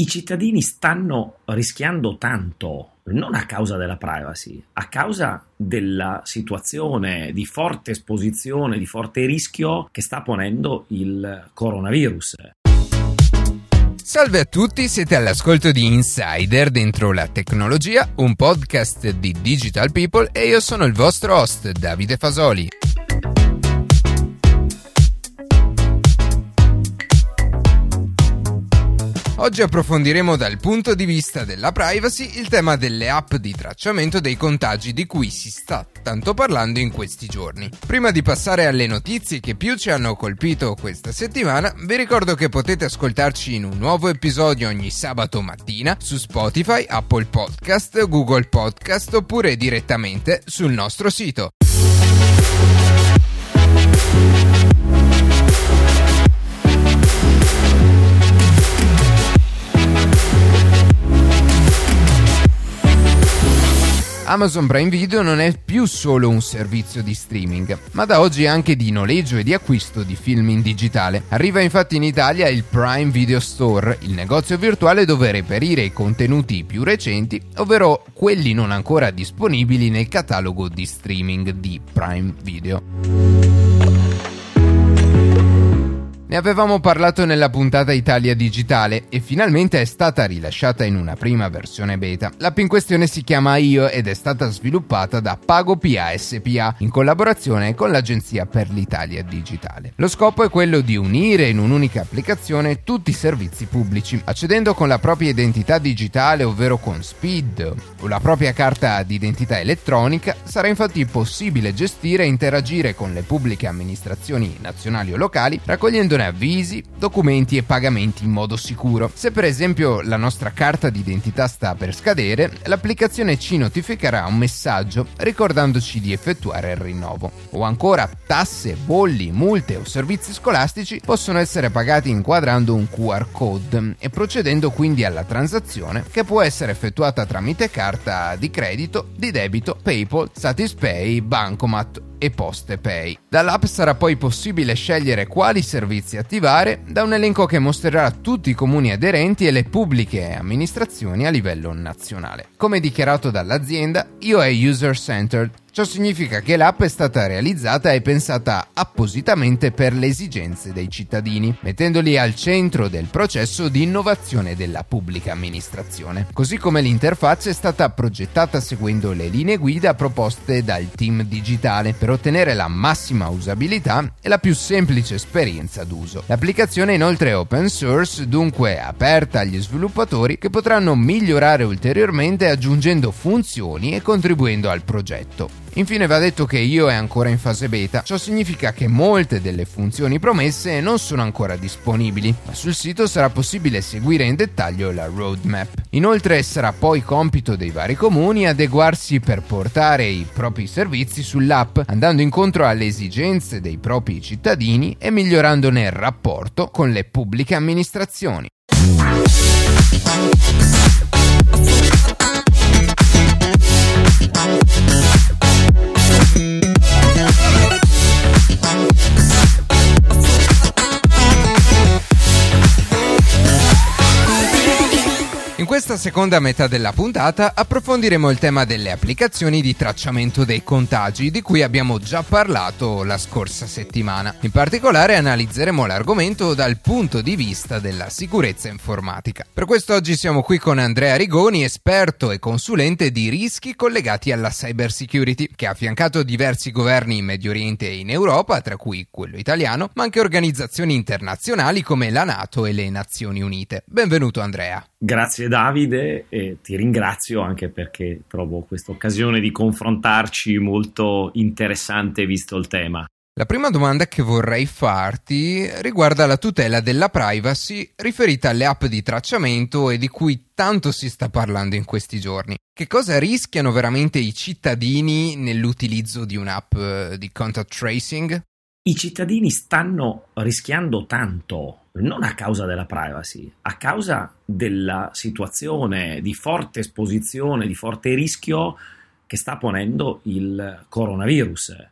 I cittadini stanno rischiando tanto, non a causa della privacy, a causa della situazione di forte esposizione, di forte rischio che sta ponendo il coronavirus. Salve a tutti, siete all'ascolto di Insider dentro la tecnologia, un podcast di Digital People e io sono il vostro host Davide Fasoli. Oggi approfondiremo dal punto di vista della privacy il tema delle app di tracciamento dei contagi di cui si sta tanto parlando in questi giorni. Prima di passare alle notizie che più ci hanno colpito questa settimana, vi ricordo che potete ascoltarci in un nuovo episodio ogni sabato mattina su Spotify, Apple Podcast, Google Podcast oppure direttamente sul nostro sito. Amazon Prime Video non è più solo un servizio di streaming, ma da oggi anche di noleggio e di acquisto di film in digitale. Arriva infatti in Italia il Prime Video Store, il negozio virtuale dove reperire i contenuti più recenti, ovvero quelli non ancora disponibili nel catalogo di streaming di Prime Video. Ne avevamo parlato nella puntata Italia Digitale e finalmente è stata rilasciata in una prima versione beta. L'app in questione si chiama IO ed è stata sviluppata da PagoPA SPA in collaborazione con l'Agenzia per l'Italia Digitale. Lo scopo è quello di unire in un'unica applicazione tutti i servizi pubblici, accedendo con la propria identità digitale, ovvero con SPID o la propria carta d'identità elettronica, sarà infatti possibile gestire e interagire con le pubbliche amministrazioni nazionali o locali, raccogliendo avvisi, documenti e pagamenti in modo sicuro. Se per esempio la nostra carta d'identità sta per scadere, l'applicazione ci notificherà un messaggio ricordandoci di effettuare il rinnovo. O ancora tasse, bolli, multe o servizi scolastici possono essere pagati inquadrando un QR code e procedendo quindi alla transazione che può essere effettuata tramite carta di credito, di debito, PayPal, Satispay, Bancomat e Poste Pay. Dall'app sarà poi possibile scegliere quali servizi attivare da un elenco che mostrerà tutti i comuni aderenti e le pubbliche amministrazioni a livello nazionale. Come dichiarato dall'azienda, IO è user-centered Ciò significa che l'app è stata realizzata e pensata appositamente per le esigenze dei cittadini, mettendoli al centro del processo di innovazione della pubblica amministrazione. Così come l'interfaccia è stata progettata seguendo le linee guida proposte dal team digitale per ottenere la massima usabilità e la più semplice esperienza d'uso. L'applicazione inoltre è open source, dunque aperta agli sviluppatori che potranno migliorare ulteriormente aggiungendo funzioni e contribuendo al progetto. Infine va detto che io è ancora in fase beta, ciò significa che molte delle funzioni promesse non sono ancora disponibili, ma sul sito sarà possibile seguire in dettaglio la roadmap. Inoltre sarà poi compito dei vari comuni adeguarsi per portare i propri servizi sull'app, andando incontro alle esigenze dei propri cittadini e migliorandone il rapporto con le pubbliche amministrazioni. Questa seconda metà della puntata approfondiremo il tema delle applicazioni di tracciamento dei contagi di cui abbiamo già parlato la scorsa settimana. In particolare analizzeremo l'argomento dal punto di vista della sicurezza informatica. Per questo oggi siamo qui con Andrea Rigoni, esperto e consulente di rischi collegati alla cyber security, che ha affiancato diversi governi in Medio Oriente e in Europa, tra cui quello italiano, ma anche organizzazioni internazionali come la NATO e le Nazioni Unite. Benvenuto Andrea. Grazie Davide e ti ringrazio anche perché trovo questa occasione di confrontarci molto interessante visto il tema. La prima domanda che vorrei farti riguarda la tutela della privacy riferita alle app di tracciamento e di cui tanto si sta parlando in questi giorni. Che cosa rischiano veramente i cittadini nell'utilizzo di un'app eh, di contact tracing? I cittadini stanno rischiando tanto non a causa della privacy, a causa della situazione di forte esposizione, di forte rischio che sta ponendo il coronavirus.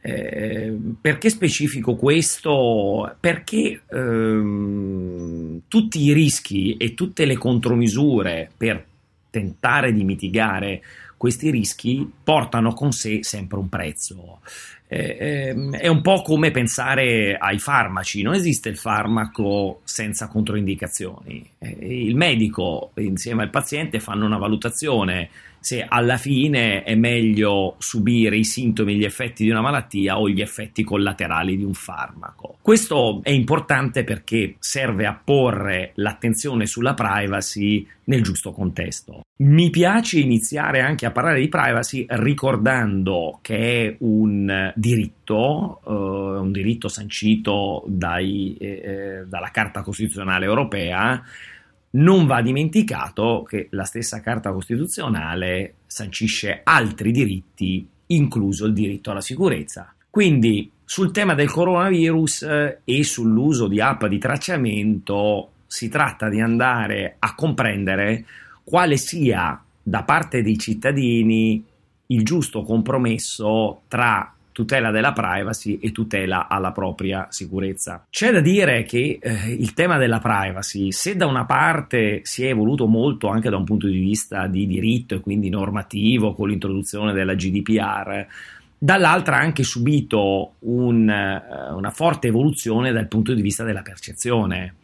Eh, perché specifico questo? Perché ehm, tutti i rischi e tutte le contromisure per tentare di mitigare questi rischi portano con sé sempre un prezzo. Eh, ehm, è un po' come pensare ai farmaci, non esiste il farmaco senza controindicazioni. Eh, il medico insieme al paziente fanno una valutazione se alla fine è meglio subire i sintomi gli effetti di una malattia o gli effetti collaterali di un farmaco. Questo è importante perché serve a porre l'attenzione sulla privacy nel giusto contesto. Mi piace iniziare anche a parlare di privacy ricordando che è un diritto, eh, un diritto sancito dai, eh, eh dalla Carta Costituzionale Europea non va dimenticato che la stessa Carta Costituzionale sancisce altri diritti, incluso il diritto alla sicurezza. Quindi sul tema del coronavirus e sull'uso di app di tracciamento si tratta di andare a comprendere quale sia da parte dei cittadini il giusto compromesso tra tutela della privacy e tutela alla propria sicurezza. C'è da dire che eh, il tema della privacy, se da una parte si è evoluto molto anche da un punto di vista di diritto e quindi normativo con l'introduzione della GDPR, dall'altra ha anche subito un, eh, una forte evoluzione dal punto di vista della percezione.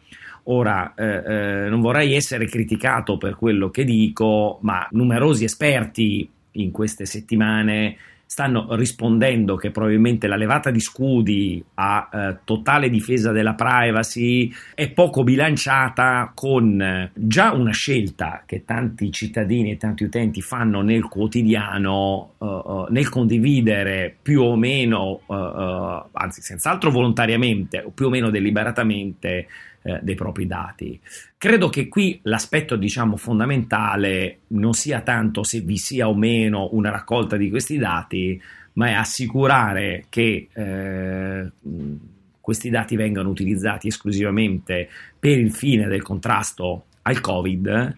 Ora, eh, eh, non vorrei essere criticato per quello che dico, ma numerosi esperti in queste settimane stanno rispondendo che probabilmente la levata di scudi a eh, totale difesa della privacy è poco bilanciata con eh, già una scelta che tanti cittadini e tanti utenti fanno nel quotidiano uh, uh, nel condividere più o meno, uh, anzi senz'altro volontariamente o più o meno deliberatamente eh, dei propri dati. Credo che qui l'aspetto diciamo fondamentale non sia tanto se vi sia o meno una raccolta di questi dati, ma è assicurare che eh, questi dati vengano utilizzati esclusivamente per il fine del contrasto al Covid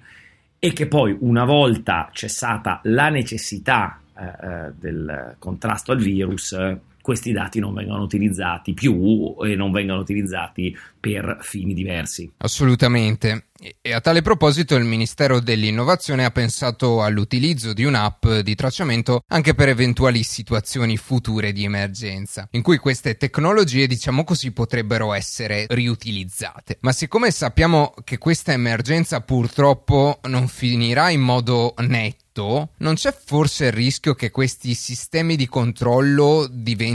e che poi una volta cessata la necessità eh, eh del contrasto al virus questi dati non vengano utilizzati più e non vengano utilizzati per fini diversi. Assolutamente. E a tale proposito il Ministero dell'Innovazione ha pensato all'utilizzo di un'app di tracciamento anche per eventuali situazioni future di emergenza, in cui queste tecnologie, diciamo così, potrebbero essere riutilizzate. Ma siccome sappiamo che questa emergenza purtroppo non finirà in modo netto, non c'è forse il rischio che questi sistemi di controllo diventino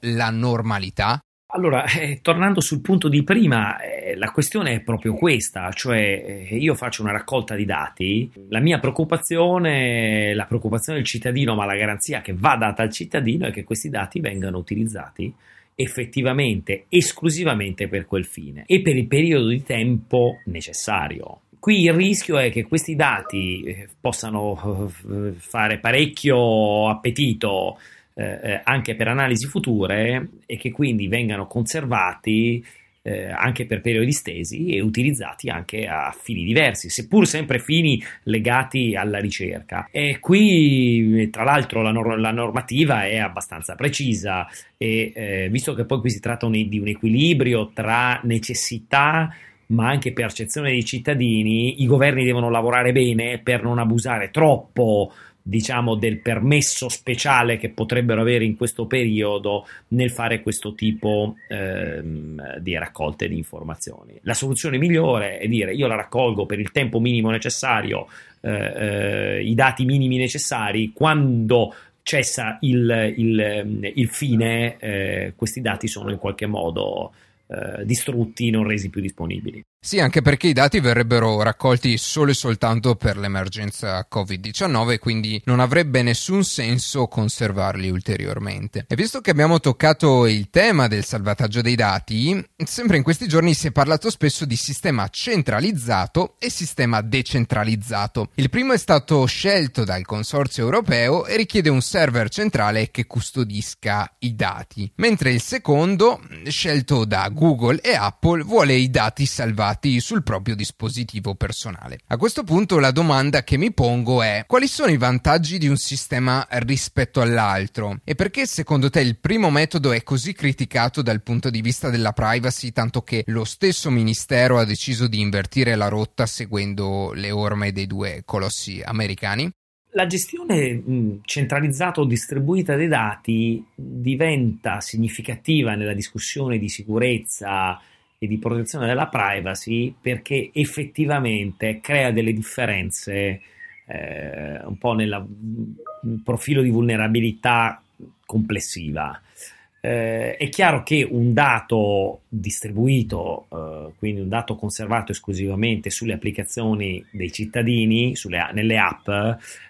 la normalità? Allora, eh, tornando sul punto di prima, eh, la questione è proprio questa, cioè eh, io faccio una raccolta di dati, la mia preoccupazione, la preoccupazione del cittadino, ma la garanzia che va data al cittadino è che questi dati vengano utilizzati effettivamente, esclusivamente per quel fine e per il periodo di tempo necessario. Qui il rischio è che questi dati eh, possano eh, fare parecchio appetito eh, eh, anche per analisi future e che quindi vengano conservati eh, anche per periodi stesi e utilizzati anche a fini diversi, seppur sempre fini legati alla ricerca. E qui, tra l'altro, la, nor- la normativa è abbastanza precisa e eh, visto che poi qui si tratta un- di un equilibrio tra necessità ma anche percezione dei cittadini, i governi devono lavorare bene per non abusare troppo diciamo del permesso speciale che potrebbero avere in questo periodo nel fare questo tipo ehm, di raccolte di informazioni. La soluzione migliore è dire io la raccolgo per il tempo minimo necessario, eh, eh, i dati minimi necessari, quando cessa il, il, il fine, eh, questi dati sono in qualche modo eh, distrutti, non resi più disponibili. Sì, anche perché i dati verrebbero raccolti solo e soltanto per l'emergenza Covid-19, quindi non avrebbe nessun senso conservarli ulteriormente. E visto che abbiamo toccato il tema del salvataggio dei dati, sempre in questi giorni si è parlato spesso di sistema centralizzato e sistema decentralizzato. Il primo è stato scelto dal consorzio europeo e richiede un server centrale che custodisca i dati, mentre il secondo, scelto da Google e Apple, vuole i dati salvati dati sul proprio dispositivo personale. A questo punto la domanda che mi pongo è quali sono i vantaggi di un sistema rispetto all'altro e perché secondo te il primo metodo è così criticato dal punto di vista della privacy tanto che lo stesso ministero ha deciso di invertire la rotta seguendo le orme dei due colossi americani? La gestione centralizzata o distribuita dei dati diventa significativa nella discussione di sicurezza e di protezione della privacy perché effettivamente crea delle differenze eh, un po' nel profilo di vulnerabilità complessiva. Eh, è chiaro che un dato distribuito, eh, quindi un dato conservato esclusivamente sulle applicazioni dei cittadini, sulle, nelle app,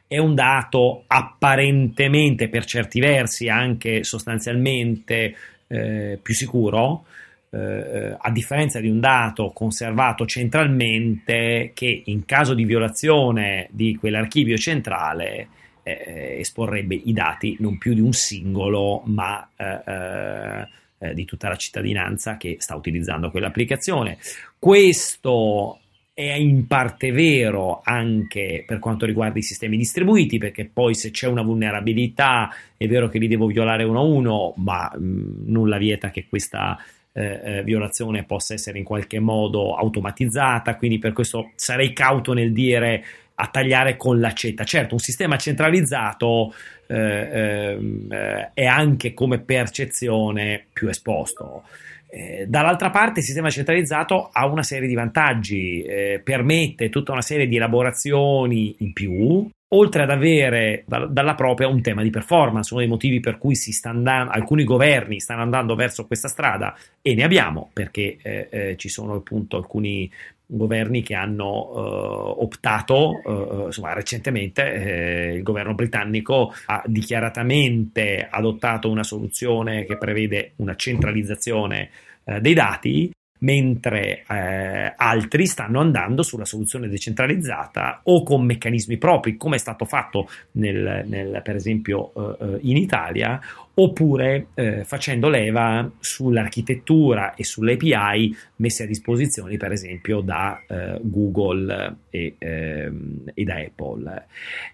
è un dato apparentemente, per certi versi, anche sostanzialmente eh, più sicuro, eh, a differenza di un dato conservato centralmente che in caso di violazione di quell'archivio centrale eh, esporrebbe i dati non più di un singolo, ma eh, eh, eh, di tutta la cittadinanza che sta utilizzando quell'applicazione. Questo è in parte vero anche per quanto riguarda i sistemi distribuiti, perché poi se c'è una vulnerabilità è vero che li devo violare uno a uno, ma mh, nulla vieta che questa eh, eh, violazione possa essere in qualche modo automatizzata, quindi per questo sarei cauto nel dire a tagliare con l'accetta. Certo, un sistema centralizzato eh, eh, è anche come percezione più esposto. Eh, dall'altra parte il sistema centralizzato ha una serie di vantaggi, eh, permette tutta una serie di elaborazioni in più, oltre ad avere da, dalla propria un tema di performance, uno dei motivi per cui andando, alcuni governi stanno andando verso questa strada e ne abbiamo perché eh, eh, ci sono appunto alcuni governi che hanno uh, optato, uh, insomma, recentemente eh, il governo britannico ha dichiaratamente adottato una soluzione che prevede una centralizzazione uh, dei dati mentre eh, altri stanno andando sulla soluzione decentralizzata o con meccanismi propri, come è stato fatto nel, nel, per esempio eh, in Italia, oppure eh, facendo leva sull'architettura e sulle API messe a disposizione per esempio da eh, Google e, ehm, e, da Apple.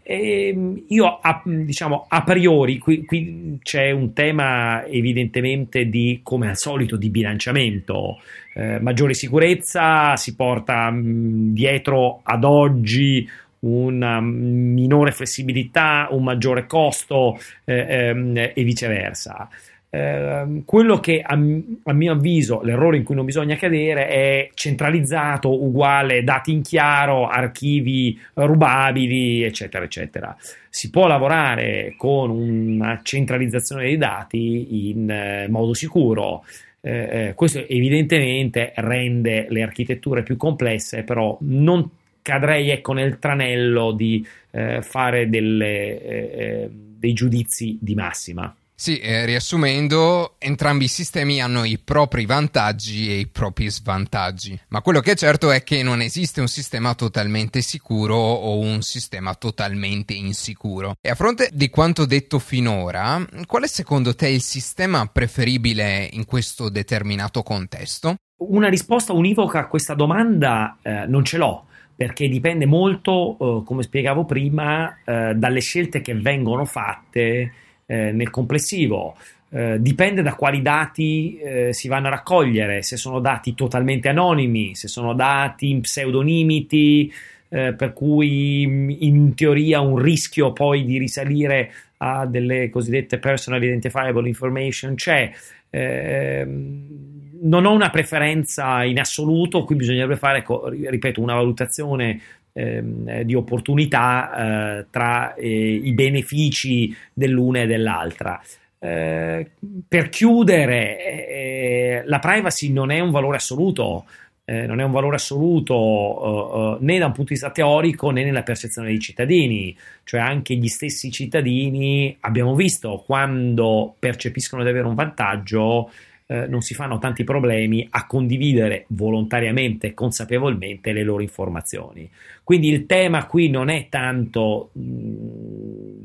E ehm, io a, diciamo a priori qui, qui, c'è un tema evidentemente di come al solito di bilanciamento. Eh, maggiore sicurezza si porta mh, dietro ad oggi una minore flessibilità, un maggiore costo eh, ehm, e viceversa. Eh, quello che a, a, mio avviso l'errore in cui non bisogna cadere è centralizzato uguale dati in chiaro, archivi rubabili, eccetera, eccetera. Si può lavorare con una centralizzazione dei dati in eh, modo sicuro. Eh, eh questo evidentemente rende le architetture più complesse, però non cadrei ecco, nel tranello di eh, fare delle, eh, eh, dei giudizi di massima. Sì, eh, riassumendo, entrambi i sistemi hanno i propri vantaggi e i propri svantaggi, ma quello che è certo è che non esiste un sistema totalmente sicuro o un sistema totalmente insicuro. E a fronte di quanto detto finora, qual è secondo te il sistema preferibile in questo determinato contesto? Una risposta univoca a questa domanda eh, non ce l'ho perché dipende molto, eh, come spiegavo prima, eh, dalle scelte che vengono fatte eh, nel complessivo. Eh, dipende da quali dati eh, si vanno a raccogliere, se sono dati totalmente anonimi, se sono dati in pseudonimiti, eh, per cui in teoria un rischio poi di risalire a delle cosiddette personal identifiable information c'è. Ehm, non ho una preferenza in assoluto, qui bisognerebbe fare, ripeto, una valutazione ehm, di opportunità eh, tra eh, i benefici dell'una e dell'altra. Eh, per chiudere, eh, la privacy non è un valore assoluto, eh, non è un valore assoluto uh, né da un punto di vista teorico né nella percezione dei cittadini, cioè anche gli stessi cittadini abbiamo visto quando percepiscono di avere un vantaggio eh, non si fanno tanti problemi a condividere volontariamente e consapevolmente le loro informazioni. Quindi il tema qui non è tanto mh,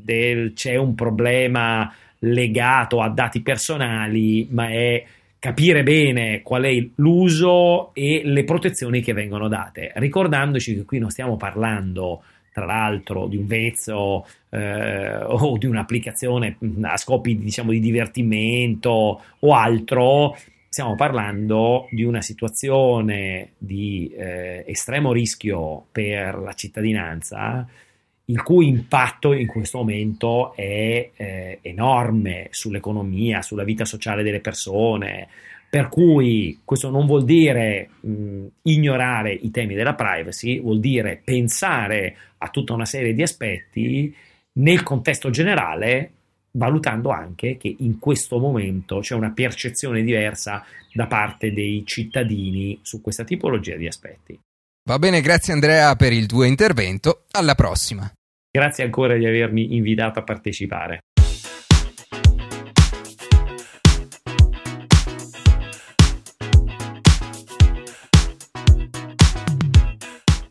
del c'è un problema legato a dati personali, ma è capire bene qual è l'uso e le protezioni che vengono date, ricordandoci che qui non stiamo parlando tra l'altro di un vezzo eh, o di un'applicazione a scopi diciamo di divertimento o altro, stiamo parlando di una situazione di eh, estremo rischio per la cittadinanza il cui impatto in questo momento è eh, enorme sull'economia, sulla vita sociale delle persone, per cui questo non vuol dire mh, ignorare i temi della privacy, vuol dire pensare a tutta una serie di aspetti nel contesto generale, valutando anche che in questo momento c'è una percezione diversa da parte dei cittadini su questa tipologia di aspetti. Va bene, grazie Andrea per il tuo intervento. Alla prossima. Grazie ancora di avermi invitato a partecipare.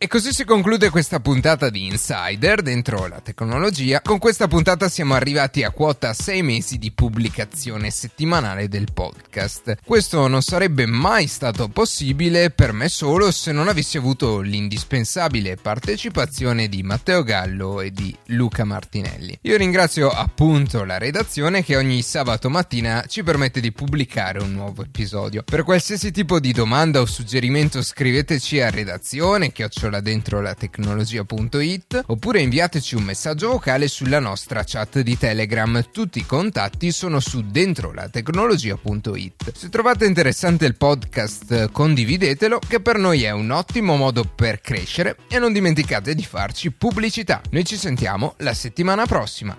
E così si conclude questa puntata di Insider dentro la tecnologia. Con questa puntata siamo arrivati a quota 6 mesi di pubblicazione settimanale del podcast. Questo non sarebbe mai stato possibile per me solo se non avessi avuto l'indispensabile partecipazione di Matteo Gallo e di Luca Martinelli. Io ringrazio appunto la redazione che ogni sabato mattina ci permette di pubblicare un nuovo episodio. Per qualsiasi tipo di domanda o suggerimento scriveteci a redazione chiocciola cercatela dentro la tecnologia.it oppure inviateci un messaggio vocale sulla nostra chat di Telegram. Tutti i contatti sono su dentro la tecnologia.it. Se trovate interessante il podcast, condividetelo, che per noi è un ottimo modo per crescere e non dimenticate di farci pubblicità. Noi ci sentiamo la settimana prossima.